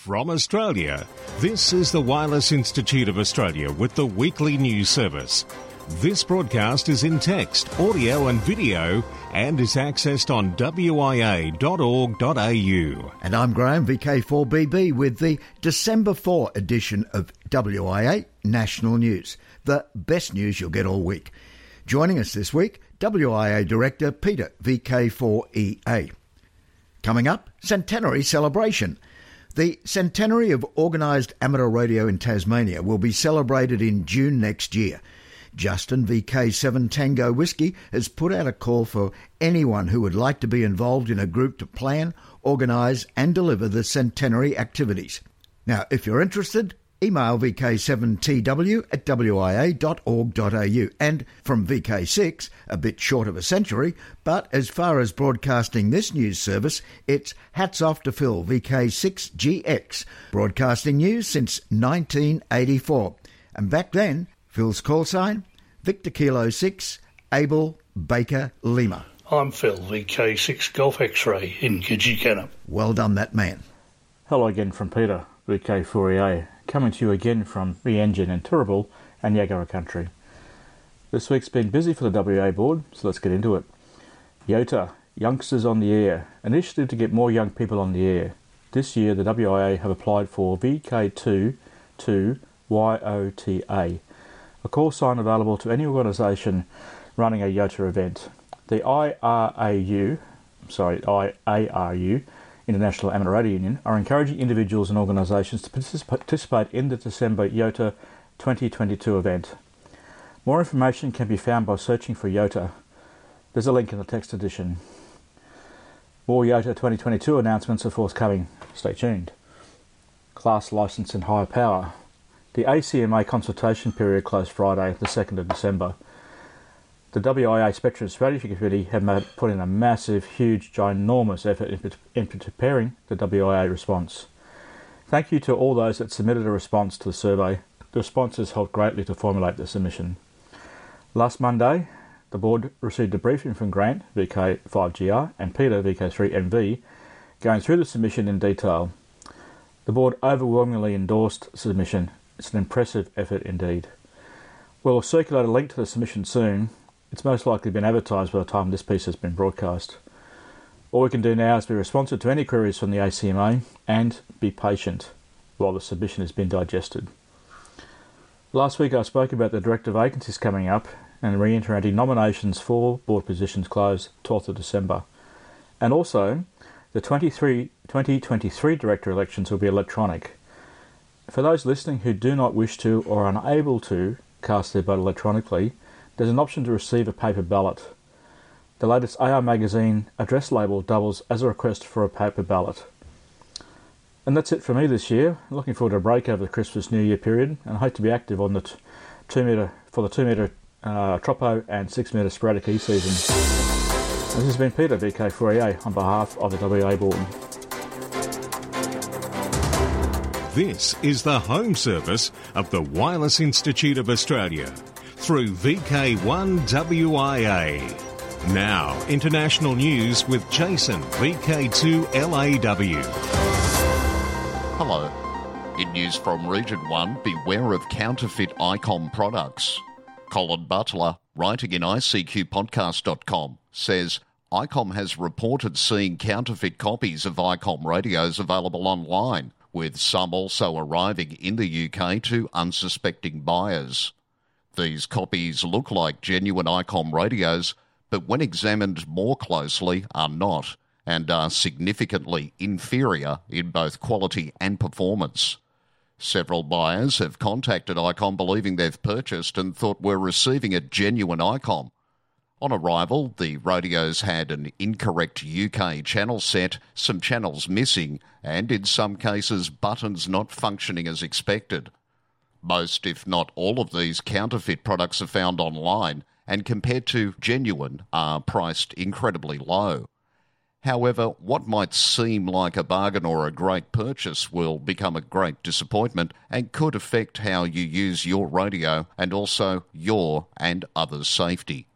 From Australia, this is the Wireless Institute of Australia with the weekly news service. This broadcast is in text, audio, and video and is accessed on wia.org.au. And I'm Graham, VK4BB, with the December 4 edition of WIA National News, the best news you'll get all week. Joining us this week, WIA Director Peter, VK4EA. Coming up, Centenary Celebration. The centenary of organised amateur radio in Tasmania will be celebrated in June next year. Justin VK7 Tango Whiskey has put out a call for anyone who would like to be involved in a group to plan, organise, and deliver the centenary activities. Now, if you're interested, email vk7tw at wia.org.au. And from VK6, a bit short of a century, but as far as broadcasting this news service, it's hats off to Phil, VK6GX, broadcasting news since 1984. And back then, Phil's call sign, Victor Kilo 6, Abel Baker Lima. I'm Phil, VK6 Golf X-Ray in Kajikana. Well done, that man. Hello again from Peter, VK4EA coming to you again from Re-Engine in Turrbal and Yagara country. This week's been busy for the WA board, so let's get into it. YOTA, Youngsters on the Air, initiative to get more young people on the air. This year, the WIA have applied for VK2 to YOTA, a call sign available to any organisation running a YOTA event. The IRAU, sorry, IARU, International Amateur Radio Union, are encouraging individuals and organisations to participate in the December YOTA 2022 event. More information can be found by searching for YOTA. There's a link in the text edition. More YOTA 2022 announcements are forthcoming. Stay tuned. Class licence and high power. The ACMA consultation period closed Friday, the 2nd of December the WIA Spectrum Strategy Committee have put in a massive, huge, ginormous effort in, in preparing the WIA response. Thank you to all those that submitted a response to the survey. The responses helped greatly to formulate the submission. Last Monday, the board received a briefing from Grant, VK5GR, and Peter, VK3MV, going through the submission in detail. The board overwhelmingly endorsed the submission. It's an impressive effort indeed. We'll circulate a link to the submission soon, it's most likely been advertised by the time this piece has been broadcast. All we can do now is be responsive to any queries from the ACMA and be patient while the submission has been digested. Last week I spoke about the director vacancies coming up and reiterating nominations for board positions close 12th of December. And also, the 23, 2023 director elections will be electronic. For those listening who do not wish to or are unable to cast their vote electronically, there's an option to receive a paper ballot. The latest AR magazine address label doubles as a request for a paper ballot. And that's it for me this year. Looking forward to a break over the Christmas New Year period, and I hope to be active on the t- two metre for the two metre uh, tropo and six metre sporadic e season. This has been Peter VK4EA on behalf of the WA board. This is the home service of the Wireless Institute of Australia through VK1WIA. Now, international news with Jason, VK2LAW. Hello. In news from Region 1, beware of counterfeit ICOM products. Colin Butler, writing in ICQpodcast.com, says ICOM has reported seeing counterfeit copies of ICOM radios available online, with some also arriving in the UK to unsuspecting buyers. These copies look like genuine ICOM radios, but when examined more closely, are not, and are significantly inferior in both quality and performance. Several buyers have contacted ICOM believing they've purchased and thought we're receiving a genuine ICOM. On arrival, the radios had an incorrect UK channel set, some channels missing, and in some cases, buttons not functioning as expected. Most, if not all, of these counterfeit products are found online and compared to genuine are priced incredibly low. However, what might seem like a bargain or a great purchase will become a great disappointment and could affect how you use your radio and also your and others' safety.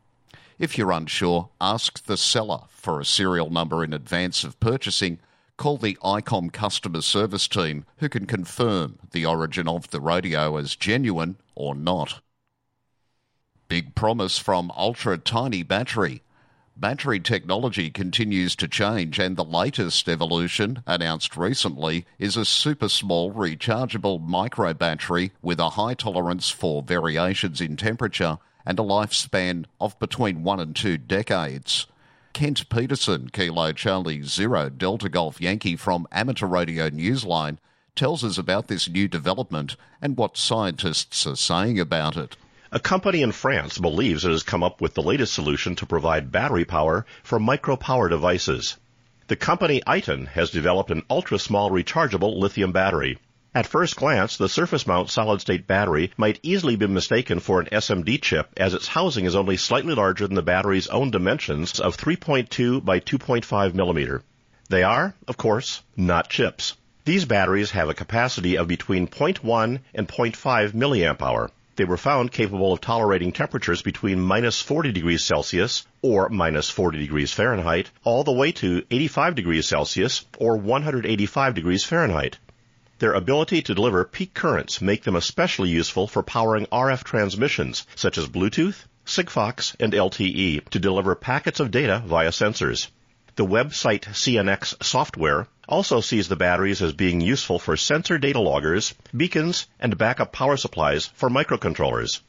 If you're unsure, ask the seller for a serial number in advance of purchasing call the ICOM customer service team who can confirm the origin of the radio as genuine or not. Big promise from ultra tiny battery. Battery technology continues to change, and the latest evolution, announced recently, is a super small rechargeable micro battery with a high tolerance for variations in temperature and a lifespan of between one and two decades. Kent Peterson, Kilo Charlie Zero Delta Golf Yankee from Amateur Radio Newsline, tells us about this new development and what scientists are saying about it. A company in France believes it has come up with the latest solution to provide battery power for micro power devices. The company ITEN has developed an ultra small rechargeable lithium battery. At first glance, the surface mount solid state battery might easily be mistaken for an SMD chip as its housing is only slightly larger than the battery's own dimensions of 3.2 by 2.5 millimeter. They are, of course, not chips. These batteries have a capacity of between 0.1 and 0.5 milliamp hour. They were found capable of tolerating temperatures between minus 40 degrees Celsius or minus 40 degrees Fahrenheit all the way to 85 degrees Celsius or 185 degrees Fahrenheit. Their ability to deliver peak currents make them especially useful for powering RF transmissions such as Bluetooth, Sigfox, and LTE to deliver packets of data via sensors. The website CNX software also sees the batteries as being useful for sensor data loggers, beacons, and backup power supplies for microcontrollers.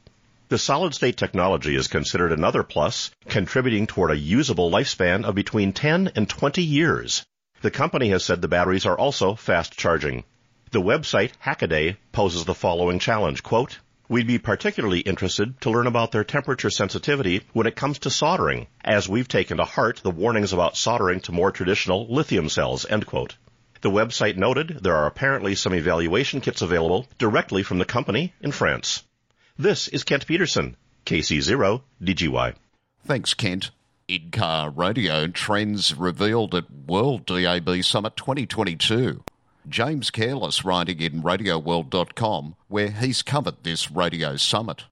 The solid state technology is considered another plus, contributing toward a usable lifespan of between 10 and 20 years. The company has said the batteries are also fast charging. The website Hackaday poses the following challenge, quote, We'd be particularly interested to learn about their temperature sensitivity when it comes to soldering, as we've taken to heart the warnings about soldering to more traditional lithium cells, end quote. The website noted there are apparently some evaluation kits available directly from the company in France. This is Kent Peterson, KC0 DGY. Thanks, Kent. In-car radio trends revealed at World DAB Summit 2022. James Careless writing in RadioWorld.com, where he's covered this radio summit.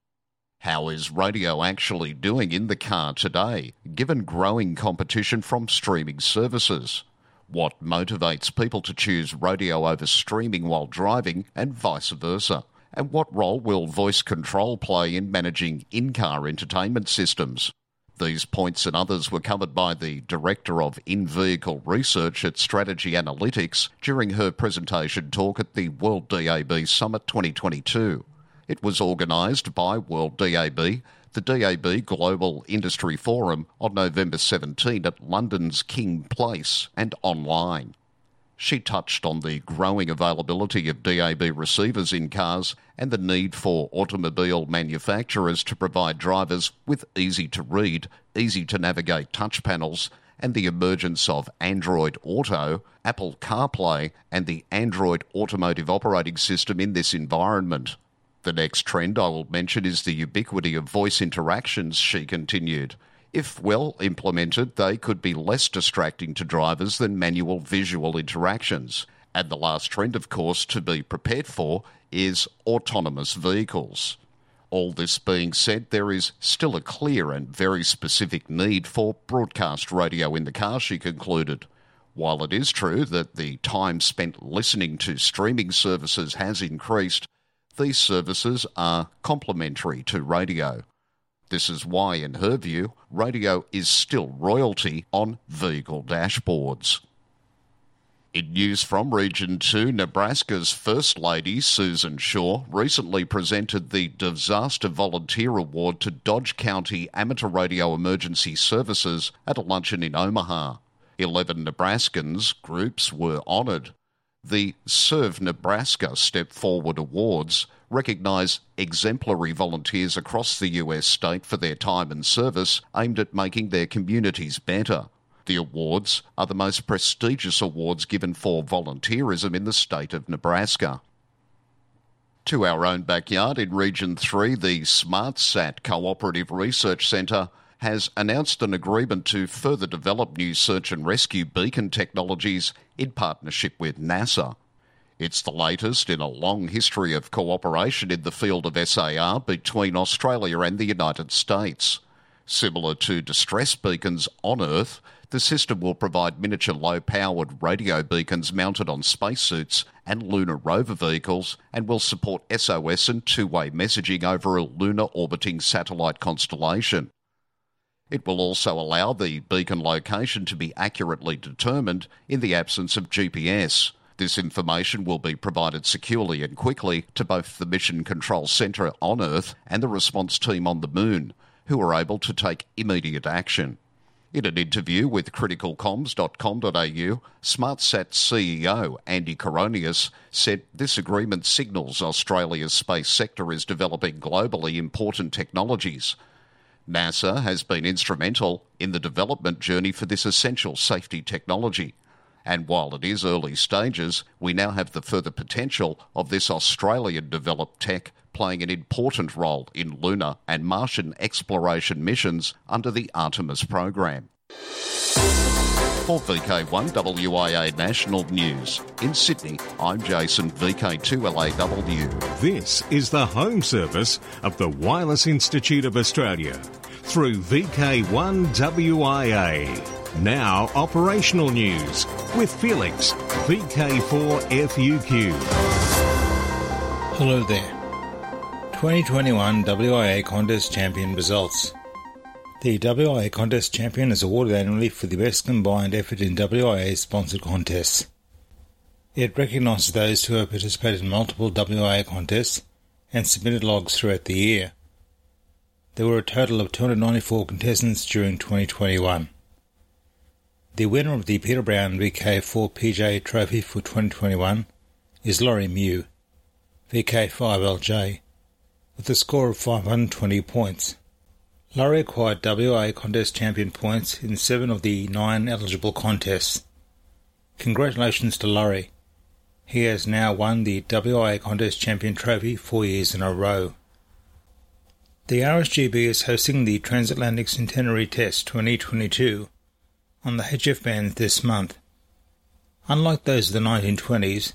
How is radio actually doing in the car today, given growing competition from streaming services? What motivates people to choose radio over streaming while driving, and vice versa? And what role will voice control play in managing in car entertainment systems? These points and others were covered by the Director of In Vehicle Research at Strategy Analytics during her presentation talk at the World DAB Summit 2022. It was organised by World DAB, the DAB Global Industry Forum, on November 17 at London's Kings Place and online. She touched on the growing availability of DAB receivers in cars and the need for automobile manufacturers to provide drivers with easy to read, easy to navigate touch panels, and the emergence of Android Auto, Apple CarPlay, and the Android Automotive Operating System in this environment. The next trend I will mention is the ubiquity of voice interactions, she continued. If well implemented, they could be less distracting to drivers than manual visual interactions. And the last trend, of course, to be prepared for is autonomous vehicles. All this being said, there is still a clear and very specific need for broadcast radio in the car, she concluded. While it is true that the time spent listening to streaming services has increased, these services are complementary to radio. This is why, in her view, radio is still royalty on vehicle dashboards. In news from Region 2, Nebraska's First Lady, Susanne Shore, recently presented the Disaster Volunteer Award to Dodge County Amateur Radio Emergency Services at a luncheon in Omaha. Eleven Nebraskans groups were honoured. The Serve Nebraska Step Forward Awards recognise exemplary volunteers across the US state for their time and service aimed at making their communities better. The awards are the most prestigious awards given for volunteerism in the state of Nebraska. To our own backyard in Region 3, the SmartSat Cooperative Research Centre has announced an agreement to further develop new search and rescue beacon technologies in partnership with NASA. It's the latest in a long history of cooperation in the field of SAR between Australia and the United States. Similar to distress beacons on Earth, the system will provide miniature low powered radio beacons mounted on spacesuits and lunar rover vehicles and will support SOS and two way messaging over a lunar orbiting satellite constellation. It will also allow the beacon location to be accurately determined in the absence of GPS. This information will be provided securely and quickly to both the Mission Control Centre on Earth and the response team on the Moon, who are able to take immediate action. In an interview with criticalcoms.com.au, SmartSat CEO Andy Koronios said this agreement signals Australia's space sector is developing globally important technologies. NASA has been instrumental in the development journey for this essential safety technology. And while it is early stages, we now have the further potential of this Australian developed tech playing an important role in lunar and Martian exploration missions under the Artemis program. For VK1 WIA National News, in Sydney, I'm Jason, VK2LAW. This is the home service of the Wireless Institute of Australia through VK1WIA. Now, operational news with Felix, VK4FUQ. Hello there. 2021 WIA Contest Champion results. The WIA Contest Champion is awarded annually for the best combined effort in WIA sponsored contests. It recognises those who have participated in multiple WIA contests and submitted logs throughout the year. There were a total of 294 contestants during 2021. The winner of the Peter Brown VK4 PJ Trophy for 2021 is Laurie Mew, VK5LJ, with a score of 520 points. Laurie acquired WA contest champion points in seven of the nine eligible contests. Congratulations to Laurie. He has now won the WA contest champion trophy four years in a row. The RSGB is hosting the Transatlantic Centenary Test 2022 on the HF band this month. Unlike those of the 1920s,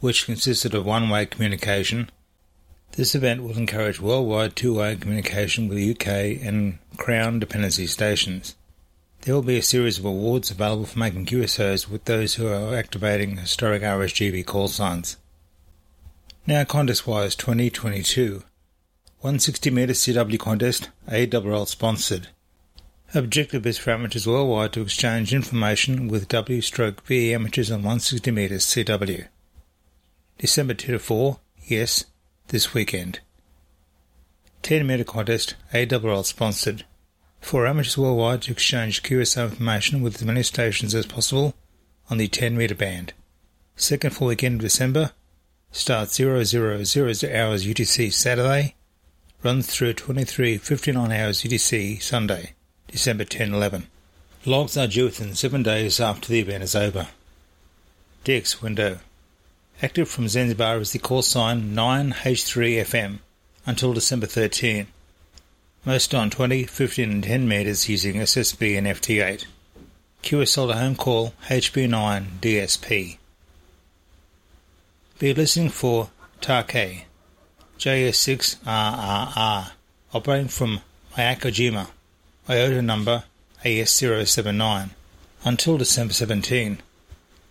which consisted of one way communication, this event will encourage worldwide two-way communication with UK and Crown dependency stations. There will be a series of awards available for making QSOs with those who are activating historic RSGB call signs. Now contest-wise 2022. 160 metre CW contest, ARRL sponsored. Objective is for amateurs worldwide to exchange information with W stroke VE amateurs on 160 metres CW. December 2 to 4, yes, this weekend. 10 metre contest, ARRL sponsored. For amateurs worldwide to exchange QSO information with as many stations as possible on the 10 metre band. Second full weekend of December starts 0000 hours UTC Saturday, runs through 23.59 hours UTC Sunday, December 10 11. Logs are due within seven days after the event is over. DX window Active from Zanzibar is the call sign 9H3FM until December 13. Most on 20, 15 and 10 metres using SSB and FT8. QSL to home call HB9 DSP. Be listening for Take JS6RRR operating from Miyakojima, IOTA number AS079 until December 17.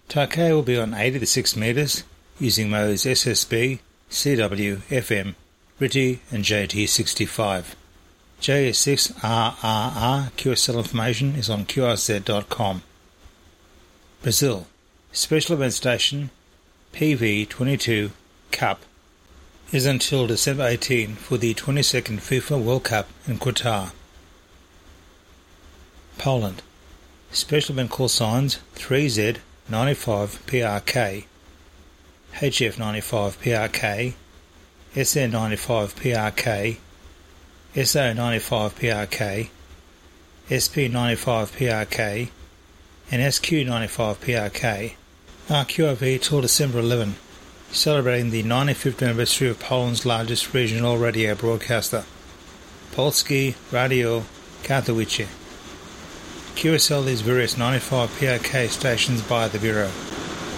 Take will be on 80 to 6 metres using modes SSB, CW, FM, RTTY, and JT65. JS6RRR QSL information is on QRZ.com. Brazil Special Event Station PV22 Cup is until December 18 for the 22nd FIFA World Cup in Qatar. Poland. Special Event Call Signs 3Z 95 PRK HF95 PRK, SN95 PRK, SO95 PRK, SP95 PRK, and SQ95 PRK RQIV till December 11, celebrating the 95th anniversary of Poland's largest regional radio broadcaster, Polskie Radio Katowice. QSL these various 95 PRK stations by the Bureau.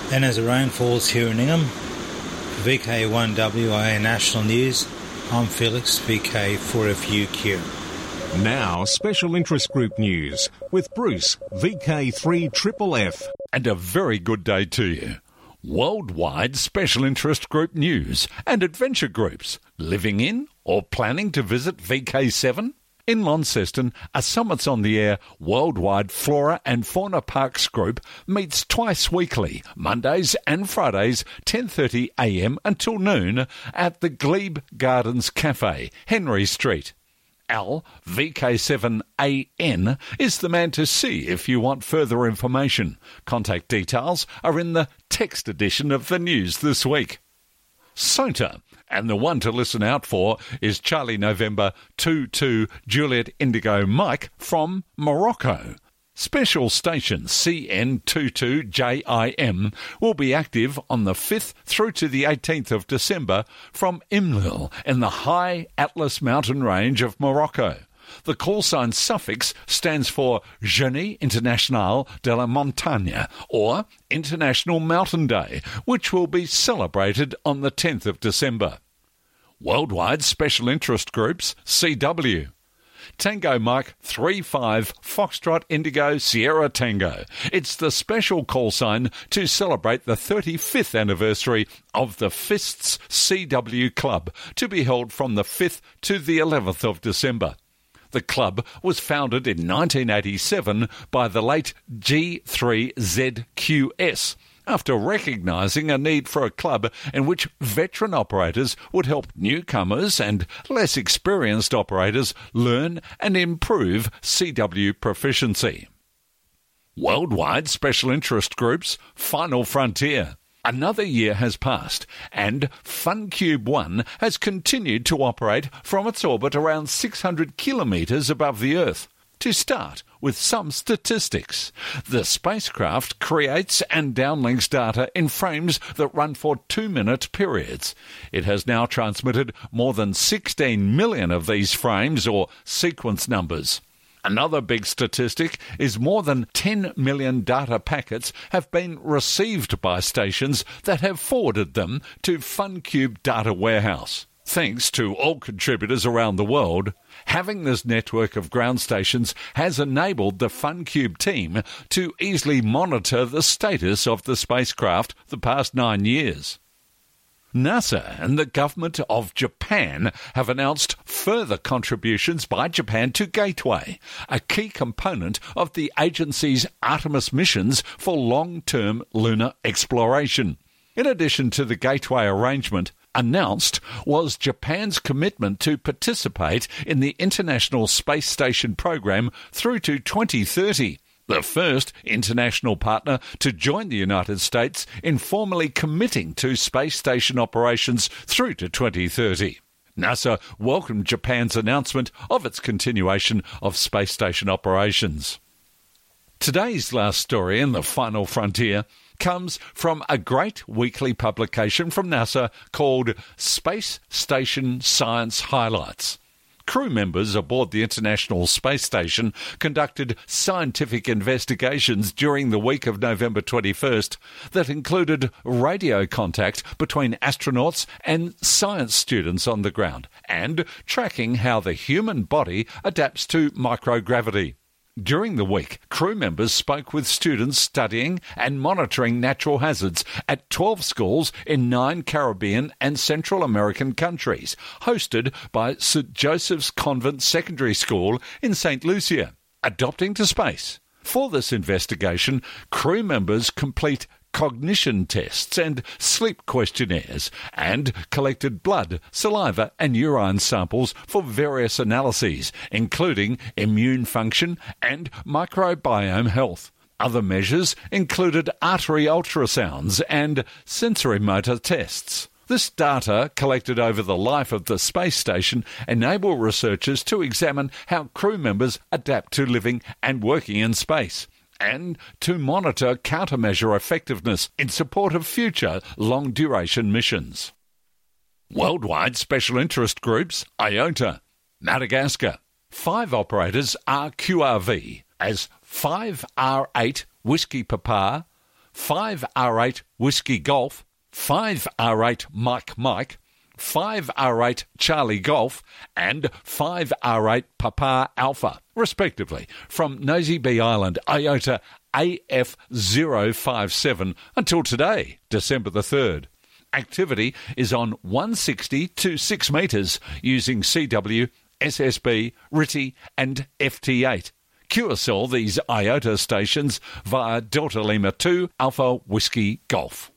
Then as the rain falls here in Ingham, VK1WIA National News, I'm Felix, VK4FUQ. Now, special interest group news with Bruce, VK3FFF. And a very good day to you. Worldwide special interest group news and adventure groups living in or planning to visit VK7? In Launceston, a Summits on the Air worldwide flora and fauna parks group meets twice weekly, Mondays and Fridays, 10:30 a.m. until noon at the Glebe Gardens Cafe, Henry Street. Al, VK7AN, is the man to see if you want further information. Contact details are in the text edition of the news this week. SOTA, and the one to listen out for is Charlie November 22 Juliet Indigo Mike from Morocco. Special station CN22JIM will be active on the 5th through to the 18th of December from Imlil in the high Atlas mountain range of Morocco. The call sign suffix stands for Journée Internationale de la Montagne, or International Mountain Day, which will be celebrated on the 10th of December. Worldwide Special Interest Groups, CW. Tango Mike 35 Foxtrot Indigo Sierra Tango. It's the special call sign to celebrate the 35th anniversary of the Fists CW Club to be held from the 5th to the 11th of December. The club was founded in 1987 by the late G3ZQS after recognising a need for a club in which veteran operators would help newcomers and less experienced operators learn and improve CW proficiency. Worldwide Special Interest Groups Final Frontier. Another year has passed, and FunCube 1 has continued to operate from its orbit around 600 kilometres above the Earth. To start with some statistics, the spacecraft creates and downlinks data in frames that run for two minute periods. It has now transmitted more than 16 million of these frames or sequence numbers. Another big statistic is more than 10 million data packets have been received by stations that have forwarded them to FunCube Data Warehouse. Thanks to all contributors around the world, having this network of ground stations has enabled the FunCube team to easily monitor the status of the spacecraft the past nine years. NASA and the government of Japan have announced further contributions by Japan to Gateway, a key component of the agency's Artemis missions for long term lunar exploration. In addition to the Gateway arrangement, announced was Japan's commitment to participate in the International Space Station program through to 2030 the first international partner to join the United States in formally committing to space station operations through to 2030. NASA welcomed Japan's announcement of its continuation of space station operations. Today's last story in the final frontier comes from a great weekly publication from NASA called Space Station Science Highlights. Crew members aboard the International Space Station conducted scientific investigations during the week of November 21st that included radio contact between astronauts and science students on the ground and tracking how the human body adapts to microgravity. During the week, crew members spoke with students studying and monitoring natural hazards at 12 schools in nine Caribbean and Central American countries, hosted by St. Joseph's Convent Secondary School in St. Lucia. Adopting to space. For this investigation, crew members complete cognition tests and sleep questionnaires, and collected blood, saliva, and urine samples for various analyses, including immune function and microbiome health. Other measures included artery ultrasounds and sensory motor tests. This data, collected over the life of the space station, enable researchers to examine how crew members adapt to living and working in space and to monitor countermeasure effectiveness in support of future long duration missions. Worldwide Special Interest Groups, IOTA, Madagascar. Five operators are QRV as 5R8 Whiskey Papa, 5R8 Whiskey Golf, 5R8 Mike Mike, 5R8 Charlie Golf and 5R8 Papa Alpha, respectively, from Nosy Be Island IOTA AF057 until today, December the 3rd. Activity is on 160 to 6 metres using CW, SSB, RTTY, and FT8. QSL these IOTA stations via Delta Lima 2 Alpha Whiskey Golf.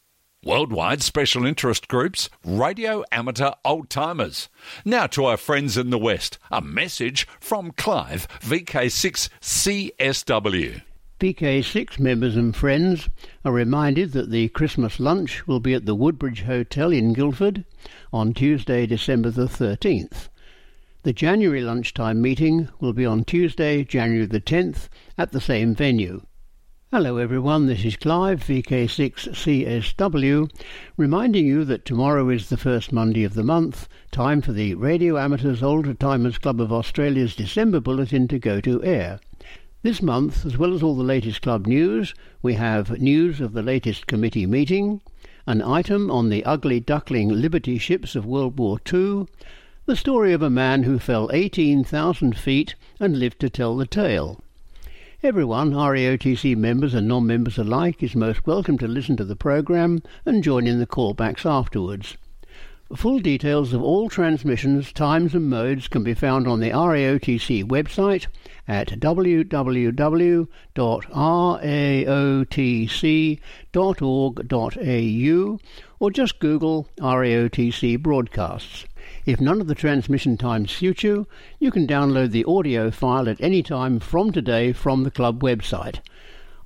Worldwide special interest groups, radio amateur old timers. Now to our friends in the West, a message from Clive, VK6CSW. VK6 members and friends are reminded that the Christmas lunch will be at the Woodbridge Hotel in Guildford on Tuesday, December the 13th. The January lunchtime meeting will be on Tuesday, January the 10th at the same venue. Hello everyone, this is Clive, VK6CSW, reminding you that tomorrow is the first Monday of the month, time for the Radio Amateurs Older Timers Club of Australia's December Bulletin to go to air. This month, as well as all the latest club news, we have news of the latest committee meeting, an item on the ugly duckling Liberty ships of World War II, the story of a man who fell 18,000 feet and lived to tell the tale. Everyone, RAOTC members and non-members alike, is most welcome to listen to the programme and join in the callbacks afterwards. Full details of all transmissions, times and modes can be found on the RAOTC website at www.raotc.org.au or just Google RAOTC broadcasts. If none of the transmission times suit you, you can download the audio file at any time from today from the club website.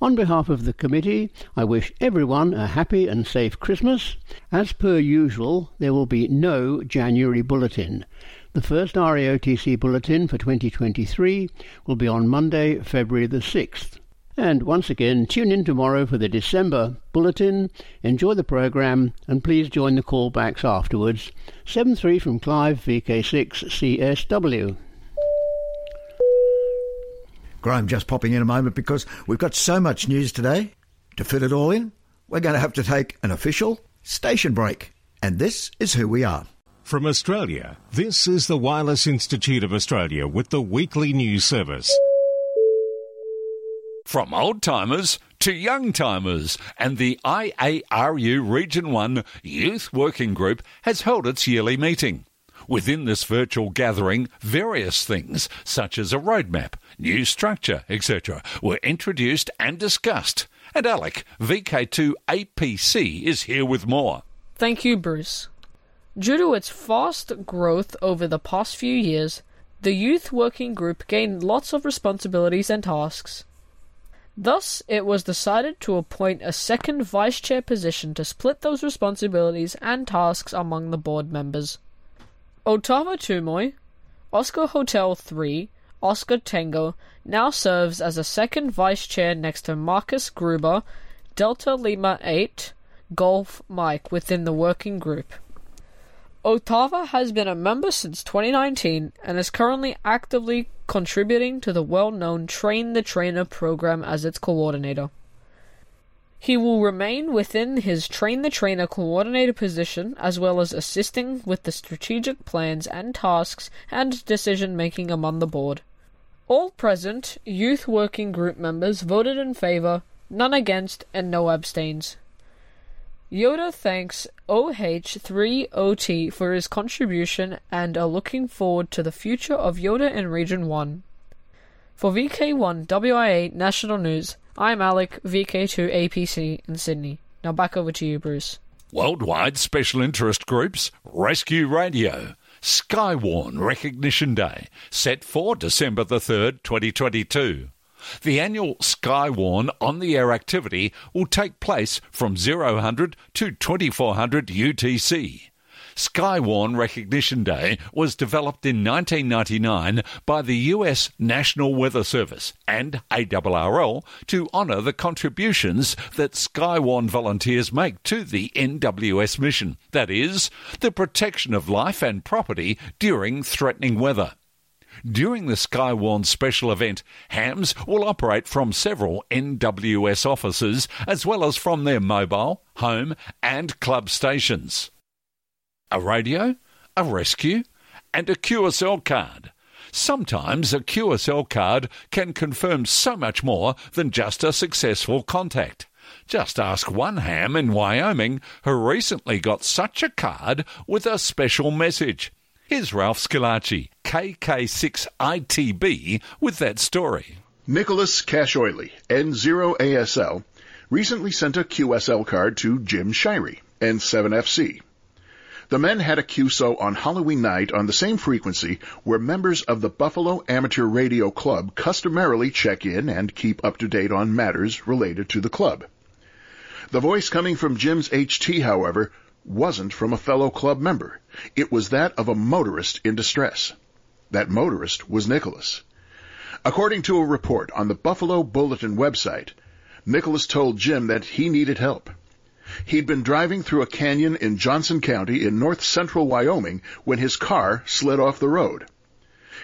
On behalf of the committee, I wish everyone a happy and safe Christmas. As per usual, there will be no January bulletin. The first RAOTC bulletin for 2023 will be on Monday, February the 6th. And once again, tune in tomorrow for the December bulletin. Enjoy the programme and please join the callbacks afterwards. 7-3 from Clive, VK6 CSW. Graham just popping in a moment because we've got so much news today. To fit it all in, we're going to have to take an official station break. And this is who we are. From Australia, this is the Wireless Institute of Australia with the weekly news service. From old timers to young timers, and the IARU Region 1 Youth Working Group has held its yearly meeting. Within this virtual gathering, various things, such as a roadmap, new structure, etc., were introduced and discussed. And Alec, VK2APC, is here with more. Thank you, Bruce. Due to its fast growth over the past few years, the Youth Working Group gained lots of responsibilities and tasks. Thus, it was decided to appoint a second vice chair position to split those responsibilities and tasks among the board members. Otava Tumoy, Oscar Hotel 3, Oscar Tango, now serves as a second vice chair next to Marcus Gruber, Delta Lima 8, Golf Mike within the working group. Otava has been a member since 2019 and is currently actively contributing to the well known Train the Trainer program as its coordinator. He will remain within his Train the Trainer coordinator position as well as assisting with the strategic plans and tasks and decision making among the board. All present Youth Working Group members voted in favour, none against, and no abstains. YOTA thanks OH3OT for his contribution and are looking forward to the future of YOTA in Region 1. For VK1 WIA National News, I'm Alec, VK2APC in Sydney. Now back over to you, Bruce. Worldwide Special Interest Groups, Rescue Radio, Skywarn Recognition Day, set for December the 3rd, 2022. The annual Skywarn on the air activity will take place from 0000 to 2400 UTC. Skywarn Recognition Day was developed in 1999 by the US National Weather Service and ARRL to honour the contributions that Skywarn volunteers make to the NWS mission, that is, the protection of life and property during threatening weather. During the Skywarn special event, hams will operate from several NWS offices as well as from their mobile, home, and club stations. A radio? a rescue, and a QSL card. Sometimes a QSL card can confirm so much more than just a successful contact. Just ask one ham in Wyoming who recently got such a card with a special message. Here's Ralph Squillace, KK6ITB, with that story. Nicholas Cashoily, N0ASL, recently sent a QSL card to Jim Shirey, N7FC. The men had a QSO on Halloween night on the same frequency where members of the Buffalo Amateur Radio Club customarily check in and keep up to date on matters related to the club. The voice coming from Jim's HT, however, wasn't from a fellow club member. It was that of a motorist in distress. That motorist was Nicholas. According to a report on the Buffalo Bulletin website, Nicholas told Jim that he needed help. He'd been driving through a canyon in Johnson County in north central Wyoming when his car slid off the road.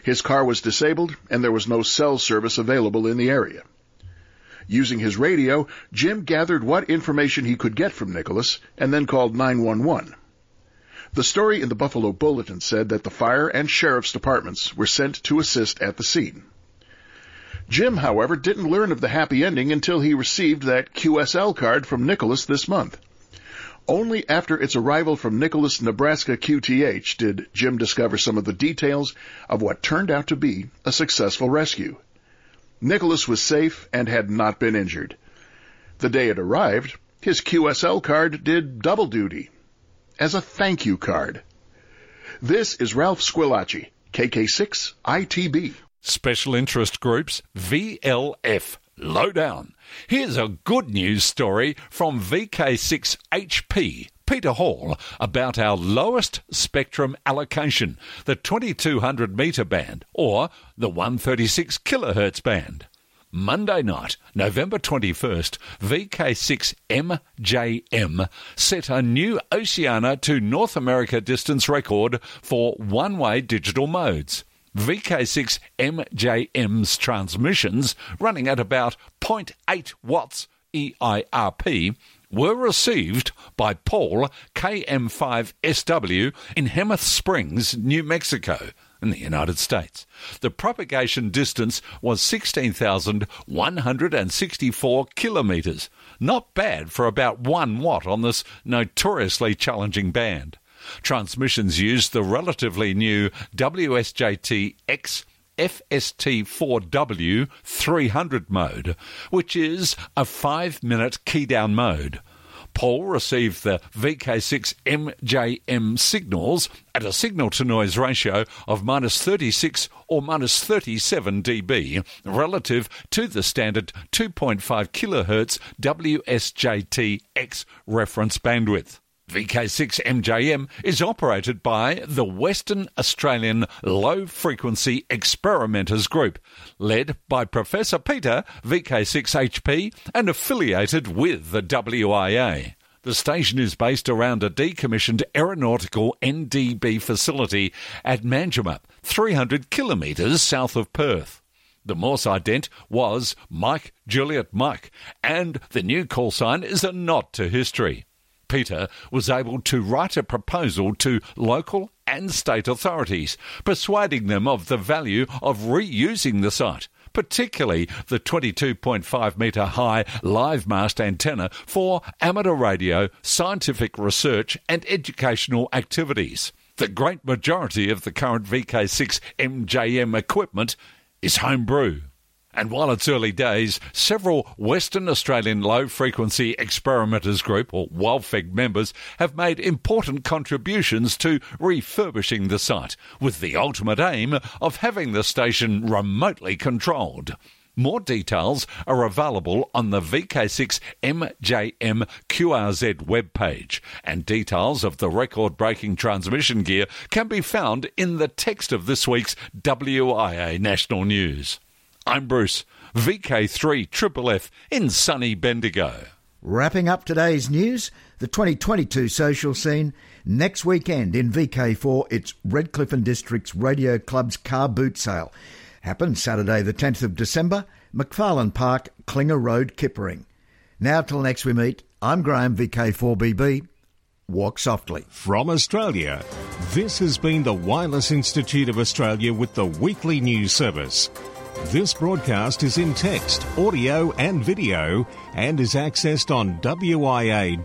His car was disabled and there was no cell service available in the area. Using his radio, Jim gathered what information he could get from Nicholas and then called 911. The story in the Buffalo Bulletin said that the fire and sheriff's departments were sent to assist at the scene. Jim, however, didn't learn of the happy ending until he received that QSL card from Nicholas this month. Only after its arrival from Nicholas, Nebraska QTH did Jim discover some of the details of what turned out to be a successful rescue. Nicholas was safe and had not been injured. The day it arrived, his QSL card did double duty as a thank you card. This is Ralph Squillace, KK6 ITB. Special Interest Groups, VLF. Lowdown. Here's a good news story from VK6HP, Peter Hall, about our lowest spectrum allocation, the 2200 metre band, or the 136 kilohertz band. Monday night, November 21st, VK6MJM set a new Oceania to North America distance record for one way digital modes. VK6 MJM's transmissions, running at about 0.8 watts EIRP, were received by Paul KM5SW in Jemez Springs, New Mexico, in the United States. The propagation distance was 16,164 kilometres. Not bad for about 1 watt on this notoriously challenging band. Transmissions used the relatively new WSJT X FST4W 300 mode, which is a 5 minute key down mode. Paul received the VK6 MJM signals at a signal to noise ratio of minus 36 or minus 37 dB relative to the standard 2.5 kHz WSJT X reference bandwidth. VK6MJM is operated by the Western Australian Low Frequency Experimenters Group, led by Professor Peter, VK6HP, and affiliated with the WIA. The station is based around a decommissioned aeronautical NDB facility at Manjimup, 300 kilometres south of Perth. The Morse ident was Mike Juliet Mike, and the new call sign is a nod to history. Peter was able to write a proposal to local and state authorities, persuading them of the value of reusing the site, particularly the 22.5 metre high live mast antenna for amateur radio, scientific research, and educational activities. The great majority of the current VK6 MJM equipment is homebrew. And while it's early days, several Western Australian Low Frequency Experimenters Group, or WLFEG members, have made important contributions to refurbishing the site, with the ultimate aim of having the station remotely controlled. More details are available on the VK6 MJM QRZ webpage, and details of the record breaking transmission gear can be found in the text of this week's WIA National News. I'm Bruce, VK3 Triple F in sunny Bendigo. Wrapping up today's news, the 2022 social scene. Next weekend in VK4, it's Redcliffe and District's Radio Club's car boot sale. Happens Saturday, the 10th of December, McFarlane Park, Klingner Road, Kippa-Ring. Now till next we meet, I'm Graham, VK4BB. walk softly. From Australia, this has been the Wireless Institute of Australia with the weekly news service. This broadcast is in text, audio, and video and is accessed on wia.org.au.